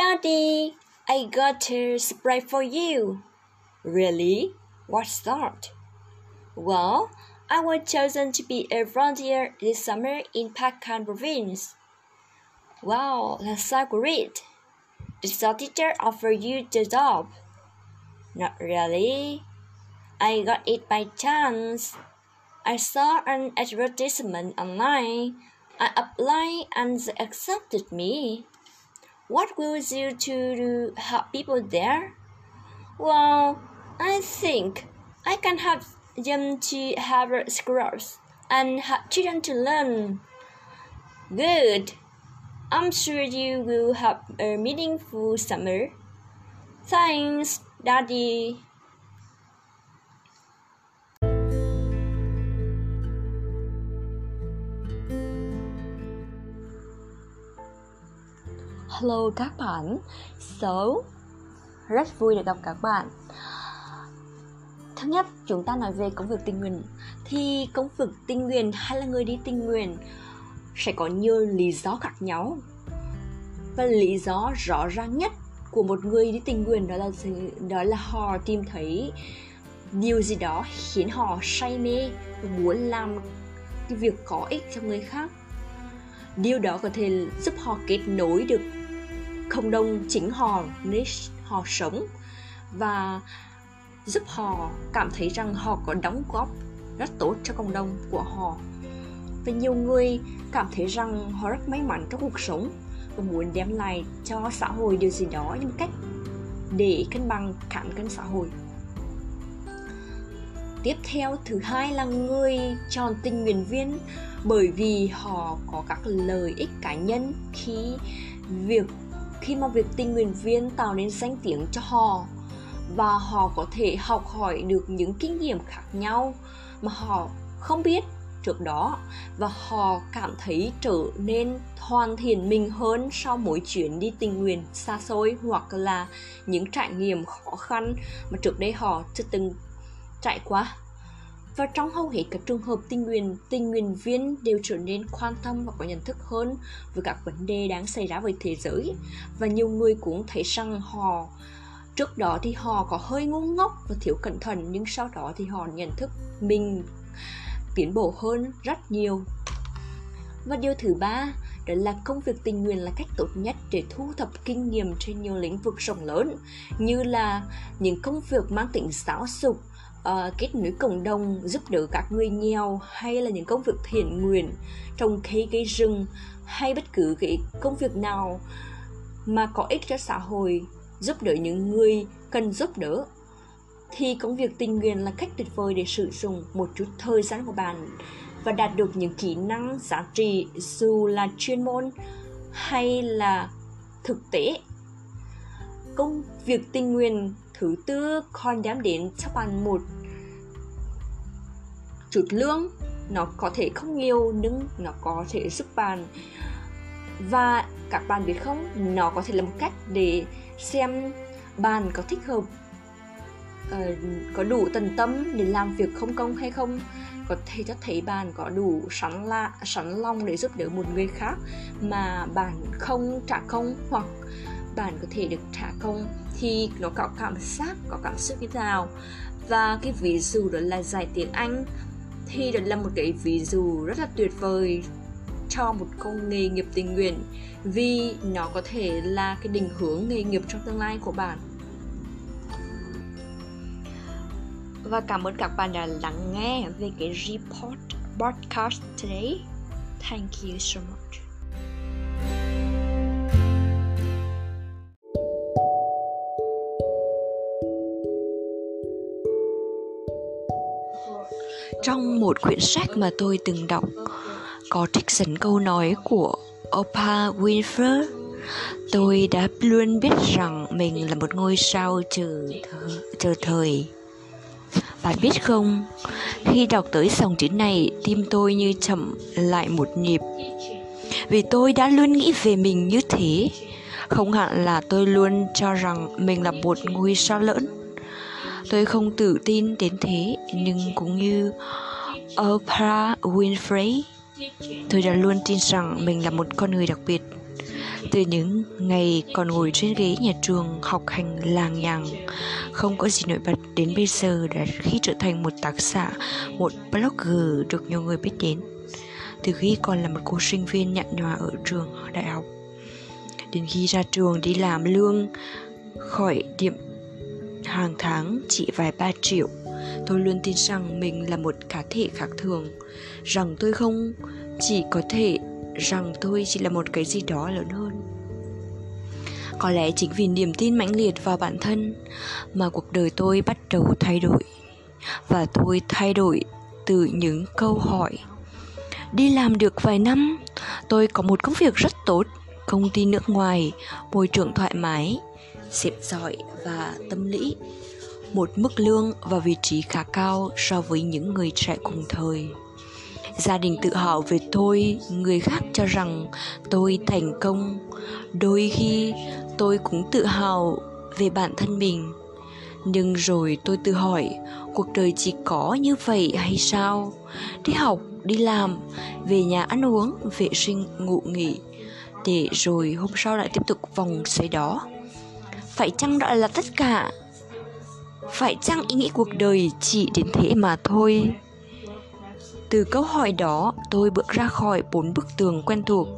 Daddy, I got a surprise for you. Really? What's that? Well, I was chosen to be a volunteer this summer in Pakistan province. Wow, that's so great. Did the teacher offer you the job? Not really. I got it by chance. I saw an advertisement online. I applied and they accepted me. What will you do to help people there? Well, I think I can help them to have schools and help children to learn. Good. I'm sure you will have a meaningful summer. Thanks, Daddy. Hello các bạn. So, rất vui được gặp các bạn. Thứ nhất, chúng ta nói về công việc tình nguyện. Thì công việc tình nguyện hay là người đi tình nguyện sẽ có nhiều lý do khác nhau. Và lý do rõ ràng nhất của một người đi tình nguyện đó là gì? đó là họ tìm thấy điều gì đó khiến họ say mê và muốn làm cái việc có ích cho người khác điều đó có thể giúp họ kết nối được không đông chính họ nơi họ sống. Và giúp họ cảm thấy rằng họ có đóng góp rất tốt cho cộng đồng của họ. Và nhiều người cảm thấy rằng họ rất may mắn trong cuộc sống và muốn đem lại cho xã hội điều gì đó như một cách để cân bằng cán cân xã hội. Tiếp theo, thứ hai là người chọn tình nguyện viên bởi vì họ có các lợi ích cá nhân khi việc khi mà việc tình nguyện viên tạo nên danh tiếng cho họ và họ có thể học hỏi được những kinh nghiệm khác nhau mà họ không biết trước đó và họ cảm thấy trở nên hoàn thiện mình hơn sau mỗi chuyến đi tình nguyện xa xôi hoặc là những trải nghiệm khó khăn mà trước đây họ chưa từng trải qua và trong hầu hết các trường hợp tình nguyện tình nguyện viên đều trở nên quan tâm và có nhận thức hơn về các vấn đề đang xảy ra với thế giới. Và nhiều người cũng thấy rằng họ, trước đó thì họ có hơi ngu ngốc và thiếu cẩn thận, nhưng sau đó thì họ nhận thức mình tiến bộ hơn rất nhiều. Và điều thứ ba, đó là công việc tình nguyện là cách tốt nhất để thu thập kinh nghiệm trên nhiều lĩnh vực rộng lớn, như là những công việc mang tính giáo dục uh, kết nối cộng đồng giúp đỡ các người nghèo hay là những công việc thiện nguyện trồng cây cây rừng hay bất cứ cái công việc nào mà có ích cho xã hội giúp đỡ những người cần giúp đỡ thì công việc tình nguyện là cách tuyệt vời để sử dụng một chút thời gian của bạn và đạt được những kỹ năng giá trị dù là chuyên môn hay là thực tế. Công việc tình nguyện thứ tư còn đem đến cho bạn một chút lương. Nó có thể không nhiều nhưng nó có thể giúp bạn. Và các bạn biết không nó có thể là một cách để xem bạn có thích hợp uh, có đủ tận tâm để làm việc không công hay không. Có thể cho thấy bạn có đủ sẵn la sẵn lòng để giúp đỡ một người khác mà bạn không trả công hoặc bạn có thể được trả công thì nó có cảm giác, có cảm xúc như thế nào? Và cái ví dụ đó là giải tiếng Anh thì đó là một cái ví dụ rất là tuyệt vời cho một công nghề nghiệp tình nguyện vì nó có thể là cái định hướng nghề nghiệp trong tương lai của bạn. Và cảm ơn các bạn đã lắng nghe về cái report podcast today. Thank you so much. Trong một quyển sách mà tôi từng đọc. Có trích dẫn câu nói của Oprah Winfrey Tôi đã luôn biết rằng mình là một ngôi sao chờ, chờ thời. Bạn biết không, khi đọc tới dòng chữ này, tim tôi như chậm lại một nhịp. Vì tôi đã luôn nghĩ về mình như thế Không hẳn là tôi luôn cho rằng mình là một ngôi sao lớn. Tôi không tự tin đến thế, nhưng cũng như Oprah Winfrey, tôi đã luôn tin rằng mình là một con người đặc biệt. Từ những ngày còn ngồi trên ghế nhà trường học hành làng nhàng, không có gì nổi bật đến bây giờ đã khi trở thành một tác giả, một blogger được nhiều người biết đến. Từ khi còn là một cô sinh viên nhặn nhòa ở trường đại học, đến khi ra trường đi làm lương khỏi điểm hàng tháng chỉ vài ba triệu. Tôi luôn tin rằng mình là một cá thể khác thường. Rằng tôi không chỉ có thể, rằng tôi chỉ là một cái gì đó lớn hơn. Có lẽ chính vì niềm tin mãnh liệt vào bản thân mà cuộc đời tôi bắt đầu thay đổi. Và tôi thay đổi từ những câu hỏi. Đi làm được vài năm, tôi có một công việc rất tốt. Công ty nước ngoài, môi trường thoải mái sếp giỏi và tâm lý. Một mức lương và vị trí khá cao so với những người trẻ cùng thời. Gia đình tự hào về tôi, người khác cho rằng tôi thành công. Đôi khi, tôi cũng tự hào về bản thân mình. Nhưng rồi tôi tự hỏi, cuộc đời chỉ có như vậy hay sao? Đi học, đi làm, về nhà ăn uống, vệ sinh, ngủ nghỉ. Để rồi hôm sau lại tiếp tục vòng xoay đó phải chăng đó là tất cả? Phải chăng ý nghĩ cuộc đời chỉ đến thế mà thôi? Từ câu hỏi đó, tôi bước ra khỏi bốn bức tường quen thuộc.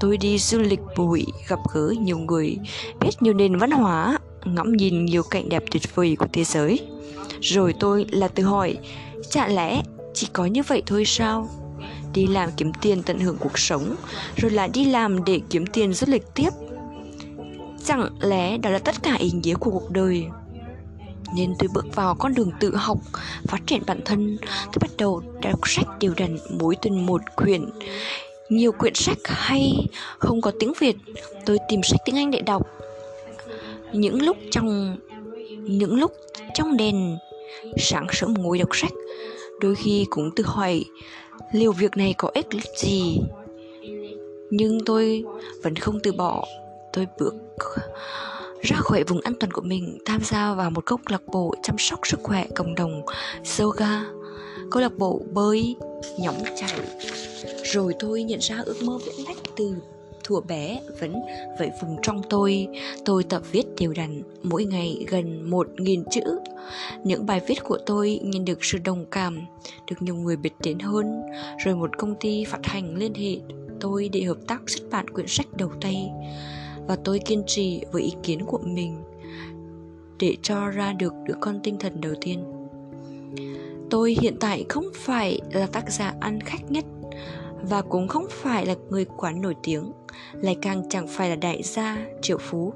Tôi đi du lịch bụi, gặp gỡ nhiều người, biết nhiều nền văn hóa, ngắm nhìn nhiều cảnh đẹp tuyệt vời của thế giới. Rồi tôi là tự hỏi, chả lẽ chỉ có như vậy thôi sao? Đi làm kiếm tiền tận hưởng cuộc sống, rồi lại đi làm để kiếm tiền du lịch tiếp chẳng lẽ đó là tất cả ý nghĩa của cuộc đời? Nên tôi bước vào con đường tự học, phát triển bản thân. Tôi bắt đầu đọc sách đều đặn mỗi tuần một quyển. Nhiều quyển sách hay, không có tiếng việt, tôi tìm sách tiếng anh để đọc. Những lúc trong, những lúc trong đèn, sáng sớm ngồi đọc sách, đôi khi cũng tự hỏi liệu việc này có ích gì. Nhưng tôi vẫn không từ bỏ tôi bước ra khỏi vùng an toàn của mình, tham gia vào một câu lạc bộ chăm sóc sức khỏe cộng đồng yoga câu lạc bộ bơi, nhóm chạy. Rồi tôi nhận ra ước mơ viễn lách từ thuở bé vẫn vậy vùng trong tôi. Tôi tập viết đều đặn, mỗi ngày gần một nghìn chữ. Những bài viết của tôi nhận được sự đồng cảm, được nhiều người biết đến hơn. Rồi một công ty phát hành liên hệ tôi để hợp tác xuất bản quyển sách đầu tay và tôi kiên trì với ý kiến của mình để cho ra được đứa con tinh thần đầu tiên. Tôi hiện tại không phải là tác giả ăn khách nhất và cũng không phải là người quá nổi tiếng, lại càng chẳng phải là đại gia triệu phú.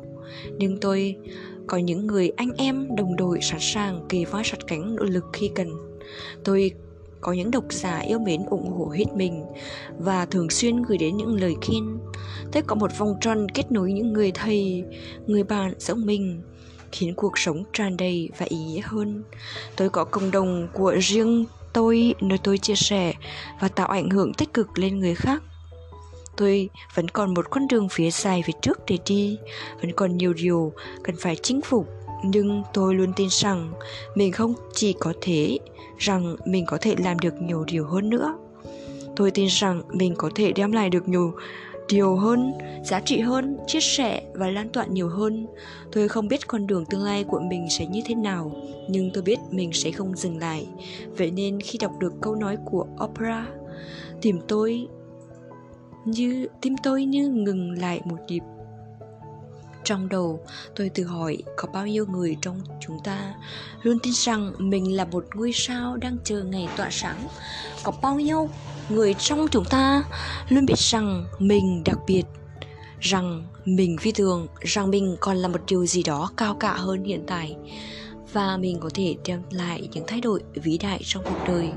Nhưng tôi có những người anh em đồng đội sẵn sàng kề vai sát cánh nỗ lực khi cần. Tôi có những độc giả yêu mến ủng hộ hết mình và thường xuyên gửi đến những lời khen. Tôi có một vòng tròn kết nối những người thầy, người bạn giống mình, khiến cuộc sống tràn đầy và ý nghĩa hơn. Tôi có cộng đồng của riêng tôi, nơi tôi chia sẻ và tạo ảnh hưởng tích cực lên người khác. Tôi vẫn còn một con đường phía dài phía trước để đi, vẫn còn nhiều điều cần phải chinh phục nhưng tôi luôn tin rằng mình không chỉ có thế rằng mình có thể làm được nhiều điều hơn nữa. Tôi tin rằng mình có thể đem lại được nhiều điều hơn, giá trị hơn, chia sẻ và lan tỏa nhiều hơn. Tôi không biết con đường tương lai của mình sẽ như thế nào, nhưng tôi biết mình sẽ không dừng lại. Vậy nên khi đọc được câu nói của opera tìm tôi như tim tôi như ngừng lại một nhịp trong đầu. Tôi tự hỏi có bao nhiêu người trong chúng ta luôn tin rằng mình là một ngôi sao đang chờ ngày tỏa sáng. Có bao nhiêu người trong chúng ta luôn biết rằng mình đặc biệt, rằng mình phi thường, rằng mình còn là một điều gì đó cao cả hơn hiện tại và mình có thể đem lại những thay đổi vĩ đại trong cuộc đời.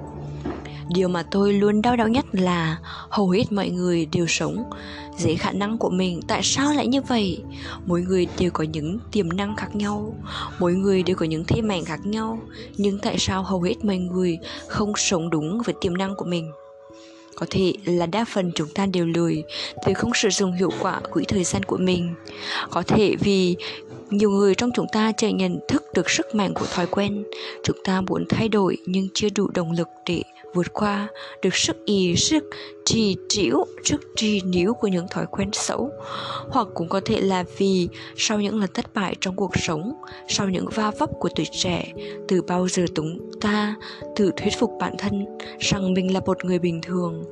Điều mà tôi luôn đau đau nhất là hầu hết mọi người đều sống dưới khả năng của mình, tại sao lại như vậy? Mỗi người đều có những tiềm năng khác nhau, mỗi người đều có những thế mạnh khác nhau, nhưng tại sao hầu hết mọi người không sống đúng với tiềm năng của mình? Có thể là đa phần chúng ta đều lười vì không sử dụng hiệu quả quỹ thời gian của mình. Có thể vì nhiều người trong chúng ta chưa nhận thức được sức mạnh của thói quen, chúng ta muốn thay đổi nhưng chưa đủ động lực để vượt qua được sức ý sức trì trĩu trước trì níu của những thói quen xấu, hoặc cũng có thể là vì sau những lần thất bại trong cuộc sống, sau những va vấp của tuổi trẻ, từ bao giờ chúng ta, tự thuyết phục bản thân rằng mình là một người bình thường.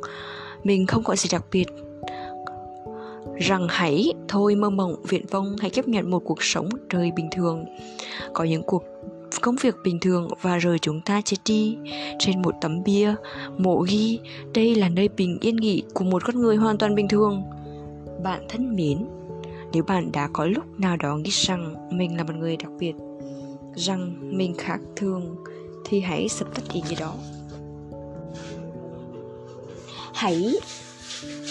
Mình không có gì đặc biệt. Rằng hãy thôi mơ mộng viễn vông, hãy chấp nhận một cuộc sống trời bình thường. Có những cuộc công việc bình thường và rồi chúng ta chết đi. Trên một tấm bia, mộ ghi, đây là nơi bình yên nghỉ của một con người hoàn toàn bình thường. Bạn thân mến, nếu bạn đã có lúc nào đó nghĩ rằng mình là một người đặc biệt, rằng mình khác thường, thì hãy dập tắt ý nghĩ đó. Hãy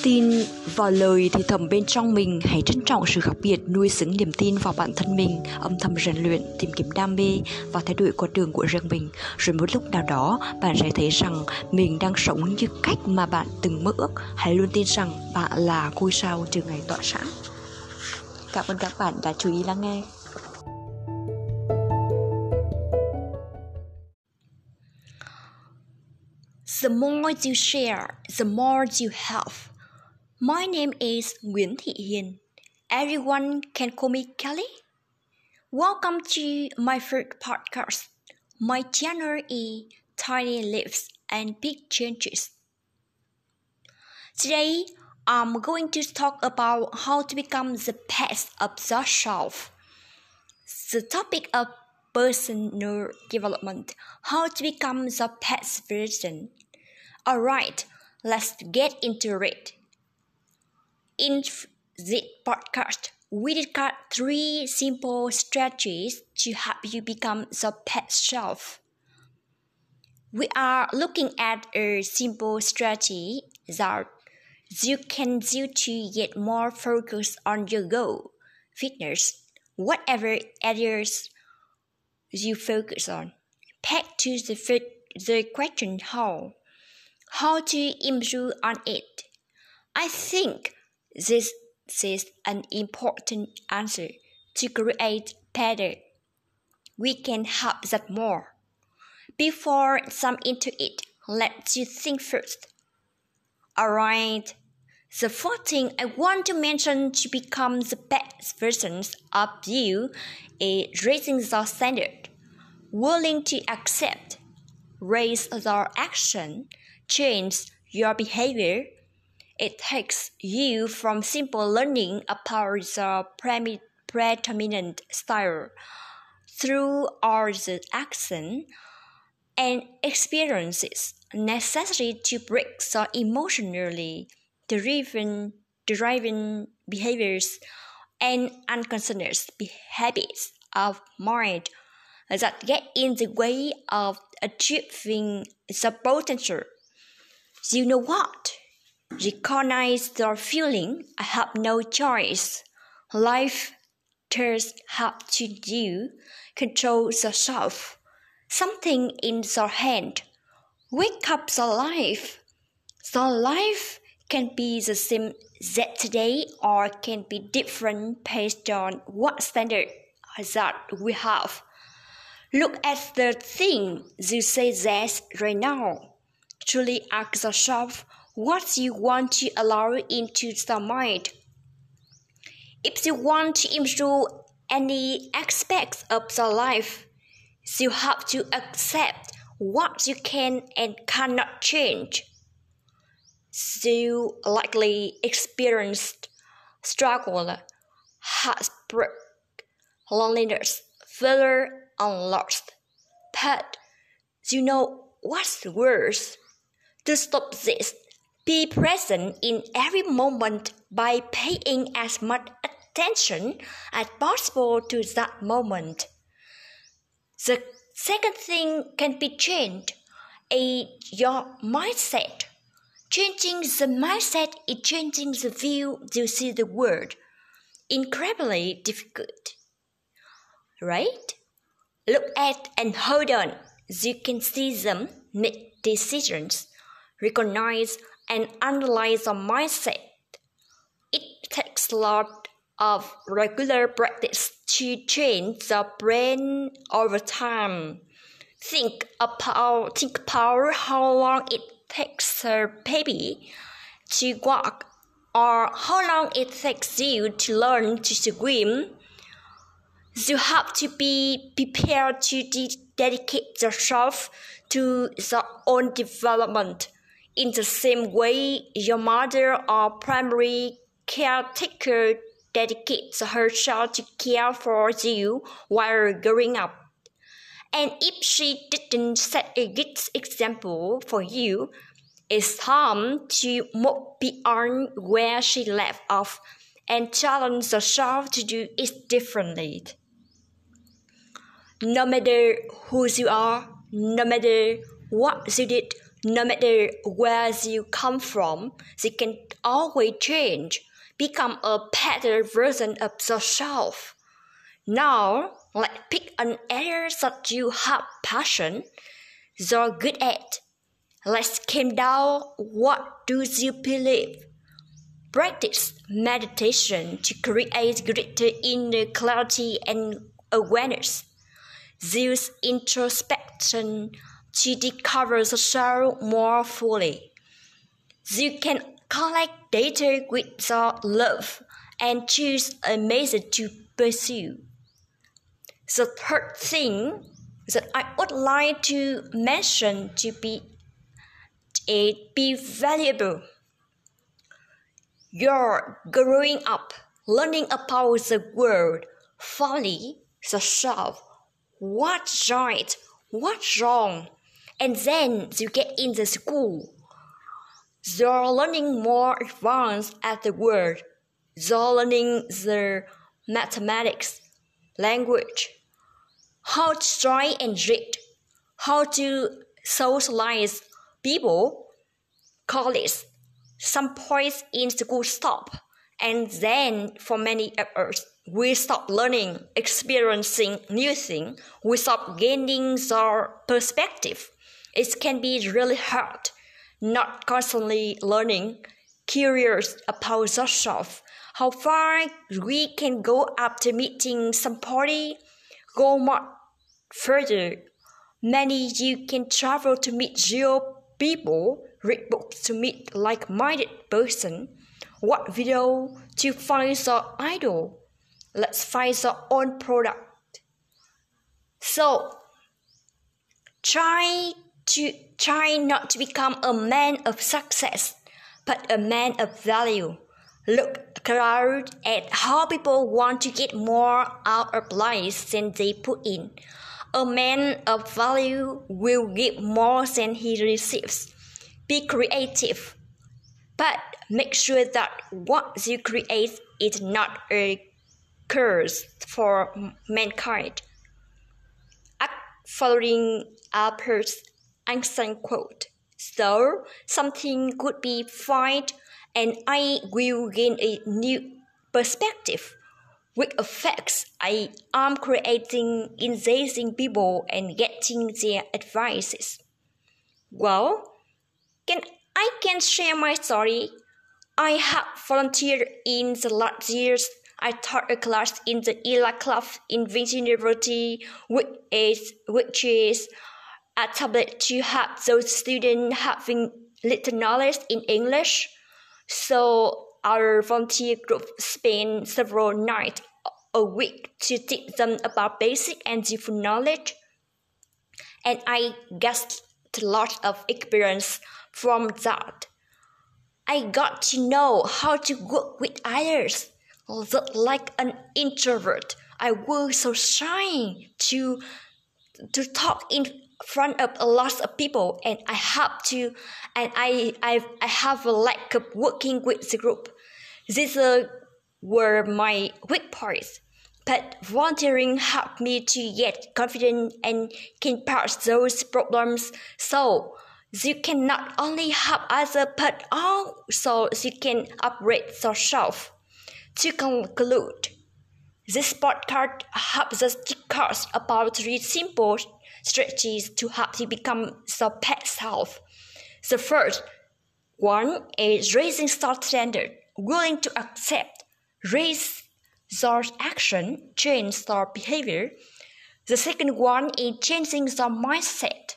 tin vào lời thì thầm bên trong mình. Hãy trân trọng sự khác biệt nuôi dưỡng niềm tin vào bản thân mình. Âm thầm rèn luyện tìm kiếm đam mê và thay đổi con đường của riêng mình. Rồi một lúc nào đó bạn sẽ thấy rằng mình đang sống như cách mà bạn từng mơ ước. Hãy luôn tin rằng bạn là ngôi sao từ ngày tỏa sáng. Cảm ơn các bạn đã chú ý lắng nghe. The more you share, the more you have. My name is Nguyễn Thị Hiền. Everyone can call me Kelly. Welcome to my first podcast. My channel is Tiny Lives and Big Changes. Today, I'm going to talk about how to become the best of yourself. The topic of personal development, how to become the best version. Alright, let's get into it. In this podcast, we discuss three simple strategies to help you become the best self. We are looking at a simple strategy that you can do to get more focus on your goal, fitness, whatever areas you focus on. Back to the, the question how. How to improve on it? I think this is an important answer to create better. We can help that more. Before some into it, let you think first. Alright, the fourth thing I want to mention to become the best versions of you is raising the standard, willing to accept, raise the action, change your behavior it takes you from simple learning about the predominant style through all the action and experiences necessary to break the emotionally driven, driven behaviors and unconscious habits of mind that get in the way of achieving the potential. You know what? Recognize your feeling. I have no choice. Life does have to do. Control yourself. Something in your hand. Wake up the life. The life can be the same that today or can be different based on what standard that we have. Look at the thing you say that right now. Truly ask yourself what you want to allow into the mind. If you want to improve any aspects of the life, you have to accept what you can and cannot change. You likely experienced struggle, heartbreak, loneliness, failure, and loss. But you know what's worse? To stop this, be present in every moment by paying as much attention as possible to that moment. The second thing can be changed a your mindset. Changing the mindset is changing the view you see the world. Incredibly difficult. Right? Look at and hold on. You can see them make decisions, recognize and analyze a mindset. It takes a lot of regular practice to change the brain over time. think about think about how long it takes a baby to walk or how long it takes you to learn to swim. You have to be prepared to de- dedicate yourself to your own development. In the same way, your mother or primary caretaker dedicates herself to care for you while growing up. And if she didn't set a good example for you, it's time to move beyond where she left off and challenge yourself to do it differently. No matter who you are, no matter what you did, no matter where you come from, you can always change, become a better version of yourself. Now, let's pick an area that you have passion, you're good at. Let's came down what do you believe? Practice meditation to create greater inner clarity and awareness. Use introspection to discover yourself more fully. You can collect data with your love and choose a method to pursue. The third thing that I would like to mention to be it be valuable. You're growing up, learning about the world, folly, yourself, what's right, what's wrong, and then you get in the school. They're learning more advanced at the world. They're learning the mathematics, language, how to write and read, how to socialize people, colleagues, some points in school stop, and then for many us, we stop learning, experiencing new things, we stop gaining our perspective. It can be really hard, not constantly learning, curious about yourself, how far we can go after meeting somebody, go more further. Many you can travel to meet real people, read books to meet like-minded person, watch video to find your idol. Let's find your own product. So, try to try not to become a man of success, but a man of value. Look around at how people want to get more out of life than they put in. A man of value will give more than he receives. Be creative, but make sure that what you create is not a curse for mankind. Act following Albert Einstein quote. So something could be fine and I will gain a new perspective which affects I am creating engaging people and getting their advices. Well, can I can share my story. I have volunteered in the last years. I taught a class in the ELA club in Vinci University, which is, which is a tablet to help those students having little knowledge in English. So our volunteer group spent several nights a week to teach them about basic and useful knowledge. And I got a lot of experience from that. I got to know how to work with others. Like an introvert, I was so shy to to talk in front of a lot of people, and I have to, and I I I have a lack of working with the group. These were my weak points. But volunteering helped me to get confident and can pass those problems so you can not only help others but also you can upgrade yourself. To conclude, this podcast helps us discuss about three simple strategies to help you become your pet self. The first one is raising start standard, willing to accept, raise your action, change your behavior. The second one is changing the mindset.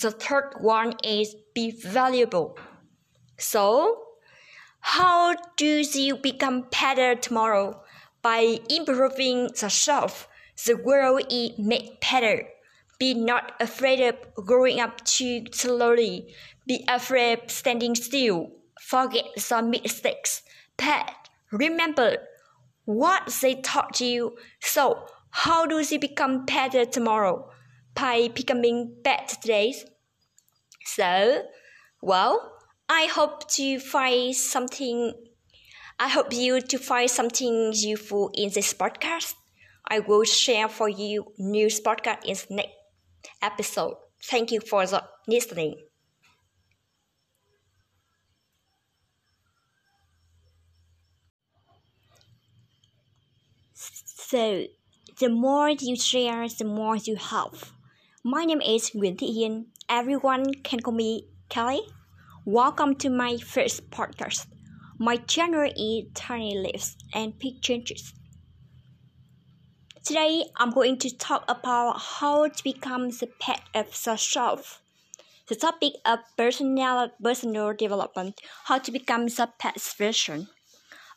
The third one is be valuable. So, how do you become better tomorrow? By improving the self, the world is made better. Be not afraid of growing up too slowly. Be afraid of standing still. Forget some mistakes. But remember what they taught you. So, how do you become better tomorrow? By becoming better today. So, well, I hope to find something. I hope you to find something useful in this podcast. I will share for you new podcast in next episode. Thank you for the listening. So, the more you share, the more you help. My name is Nguyễn Thị Hiên. Everyone can call me Kelly. Welcome to my first podcast. My channel is Tiny Lives and Changes. Today, I'm going to talk about how to become the pet of yourself. The topic of personal, personal development, how to become the pet version.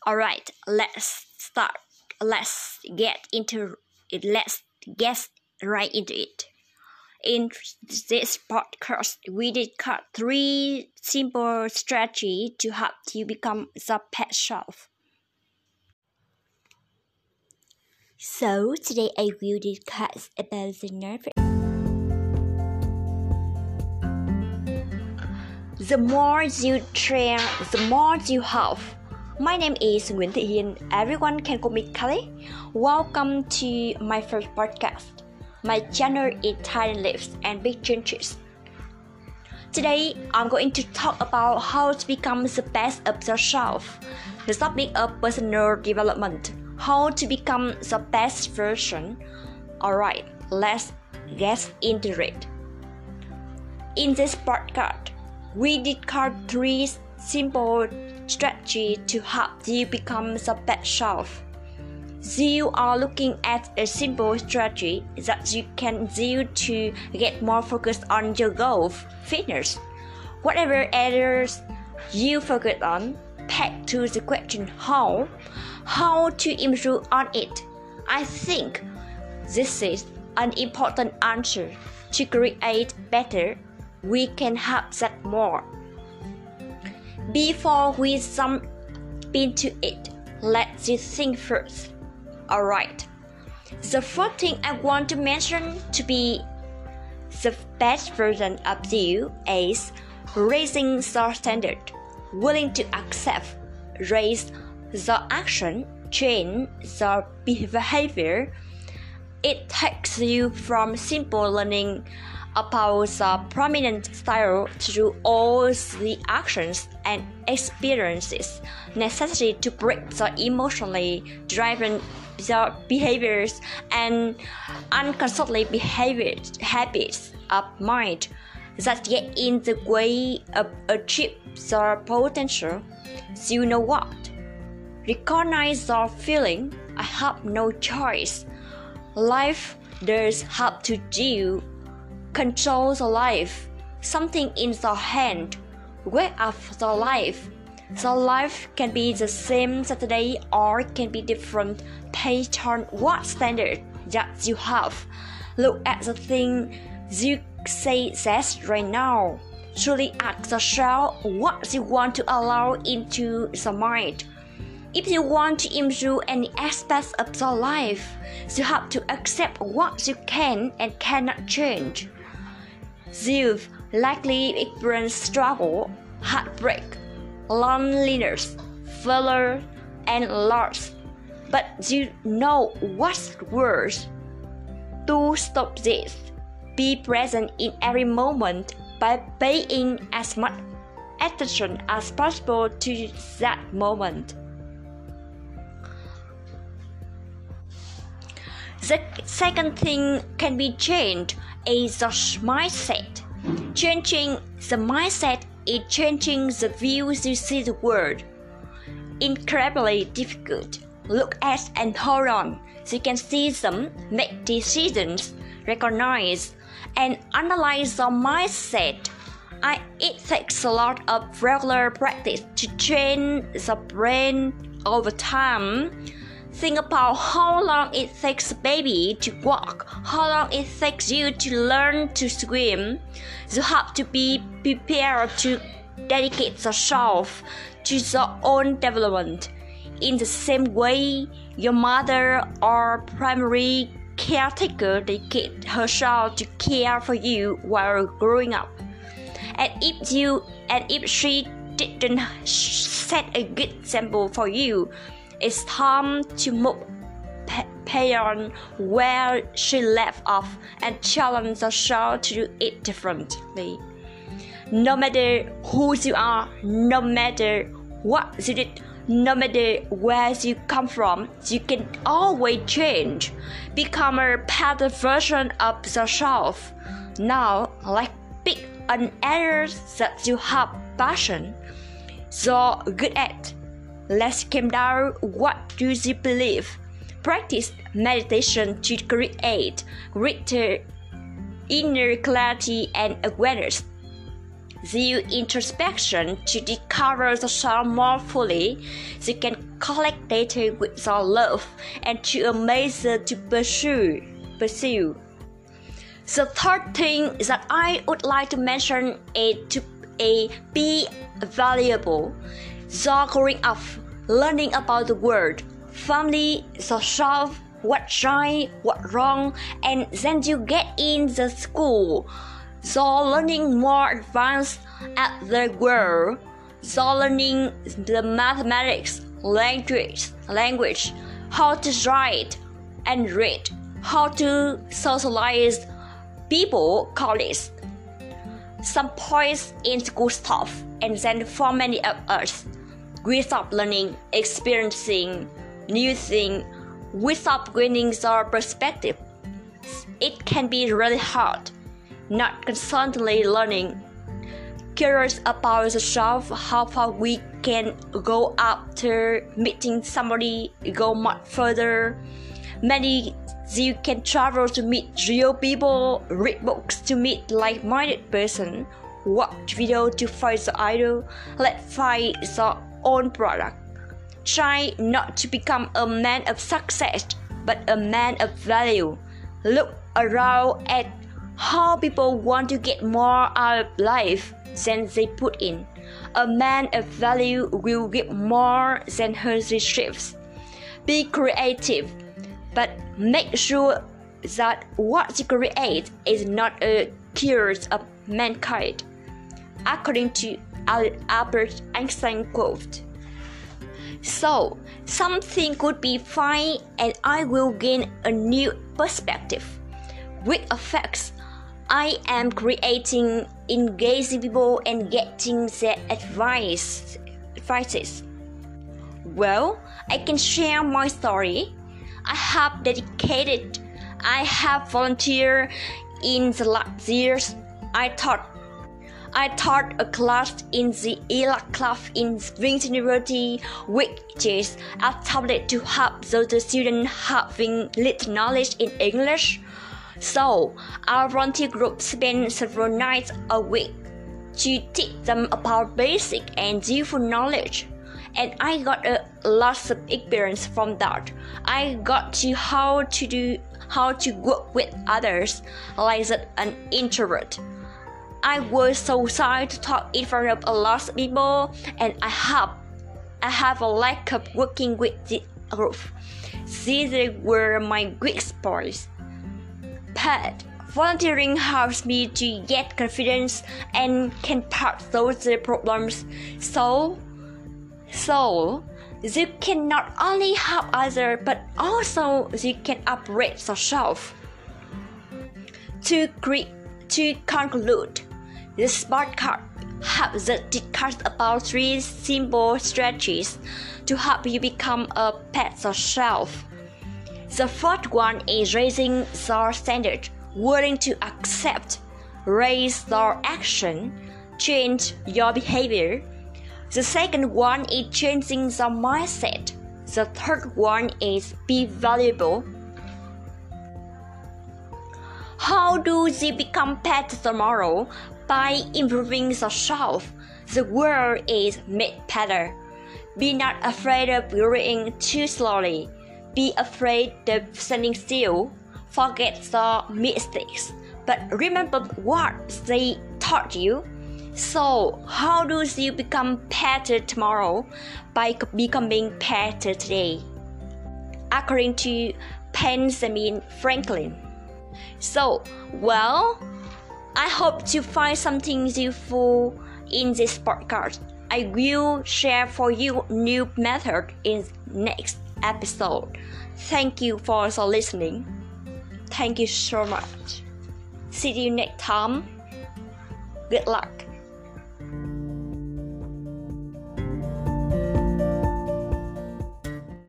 Alright, let's start. Let's get into it. Let's get right into it. In this podcast, we did cut three simple strategies to help you become the pet self. So today I will discuss about the nerve. The more you train, the more you have. My name is Nguyễn Thị Hiên. Everyone can call me Kelly. Welcome to my first podcast. My channel is Tiny Lives and Big Changes. Today, I'm going to talk about how to become the best of yourself. The topic of personal development how to become the best version. Alright, let's get into it. In this podcast, we discuss three simple strategies to help you become the best self. You are looking at a simple strategy that you can use to get more focused on your goal, fitness. Whatever areas you focus on, back to the question how how to improve on it. I think this is an important answer. To create better, we can have that more. Before we jump into it, let's think first. Alright. The first thing I want to mention to be the best version of you is raising the standard, willing to accept, raise the action change the behavior. It takes you from simple learning about the prominent style through all the actions and experiences necessary to break the emotionally driven behaviors and unconsciously behaviors habits of mind that get in the way of achieve the potential. So you know what? Recognize the feeling I have no choice. Life does have to do. Control the life. Something in the hand. Wake up the life. The life can be the same Saturday or can be different based on what standard that you have. Look at the thing you say that's right now. Truly ask yourself what you want to allow into the mind. If you want to improve any aspect of your life, you have to accept what you can and cannot change. You've likely experienced struggle, heartbreak, loneliness, failure, and loss. But you know what's worse. To stop this, be present in every moment by paying as much attention as possible to that moment. The second thing can be changed is the mindset. Changing the mindset is changing the views you see the world. Incredibly difficult. Look at and hold on so you can see them make decisions recognize, and analyze the mindset. I, it takes a lot of regular practice to train the brain over time. Think about how long it takes a baby to walk, how long it takes you to learn to swim. You have to be prepared to dedicate yourself to your own development. In the same way, your mother or primary caretaker dedicates herself to care for you while growing up. And if you and if she didn't set a good example for you, it's time to move beyond where she left off and challenge yourself to do it differently. No matter who you are, no matter what you did, no matter where you come from, you can always change, become a better version of yourself. Now, like pick an area that you have passion, so good at. Let's come down what do you believe? Practice meditation to create greater inner clarity and awareness the introspection to discover the self more fully, you can collect data with your love and to a measure to pursue. pursue. The third thing that I would like to mention is to a, be valuable. So growing up, learning about the world, family, yourself, what's right, what wrong, and then you get in the school so learning more advanced at the world. So learning the mathematics, language, language, how to write and read, how to socialize people, colleagues. Some points in school stuff, and then for many of us, without learning, experiencing new things, without gaining our perspective, it can be really hard not constantly learning. Curious about yourself, how far we can go after meeting somebody, go much further. Many you can travel to meet real people, read books to meet like-minded person, watch video to find the idol, let find the own product. Try not to become a man of success, but a man of value. Look around at how people want to get more out of life than they put in. A man of value will get more than he receives. Be creative, but make sure that what you create is not a curse of mankind. According to Albert Einstein quote. So, something could be fine and I will gain a new perspective, With effects, I am creating engaging people and getting their advice advices. Well, I can share my story. I have dedicated I have volunteered in the last years. I taught I taught a class in the ELAC club in Spring University, which is established to help those students having little knowledge in English so, our volunteer group spent several nights a week to teach them about basic and useful knowledge. And I got a lot of experience from that. I got to how to do how to work with others like an introvert. I was so shy to talk in front of a lot of people and I have I have a lack of working with the group. These were my weak spots But Volunteering helps me to get confidence and can part those problems. So, so you can not only help others but also you can upgrade yourself. To cre- to conclude, the smart card helps us discuss about three simple strategies to help you become a pet yourself. The first one is raising the standard, willing to accept, raise the action, change your behavior. The second one is changing the mindset. The third one is be valuable. How do you become better tomorrow? By improving yourself. The world is made better. Be not afraid of growing too slowly. Be afraid of standing still. Forget the mistakes, but remember what they taught you. So, how do you become better tomorrow? By becoming better today. According to Benjamin Franklin. So, well, I hope to find something useful in this podcast. I will share for you new method in next episode. Thank you for listening. Thank you so much. See you next time. Good luck.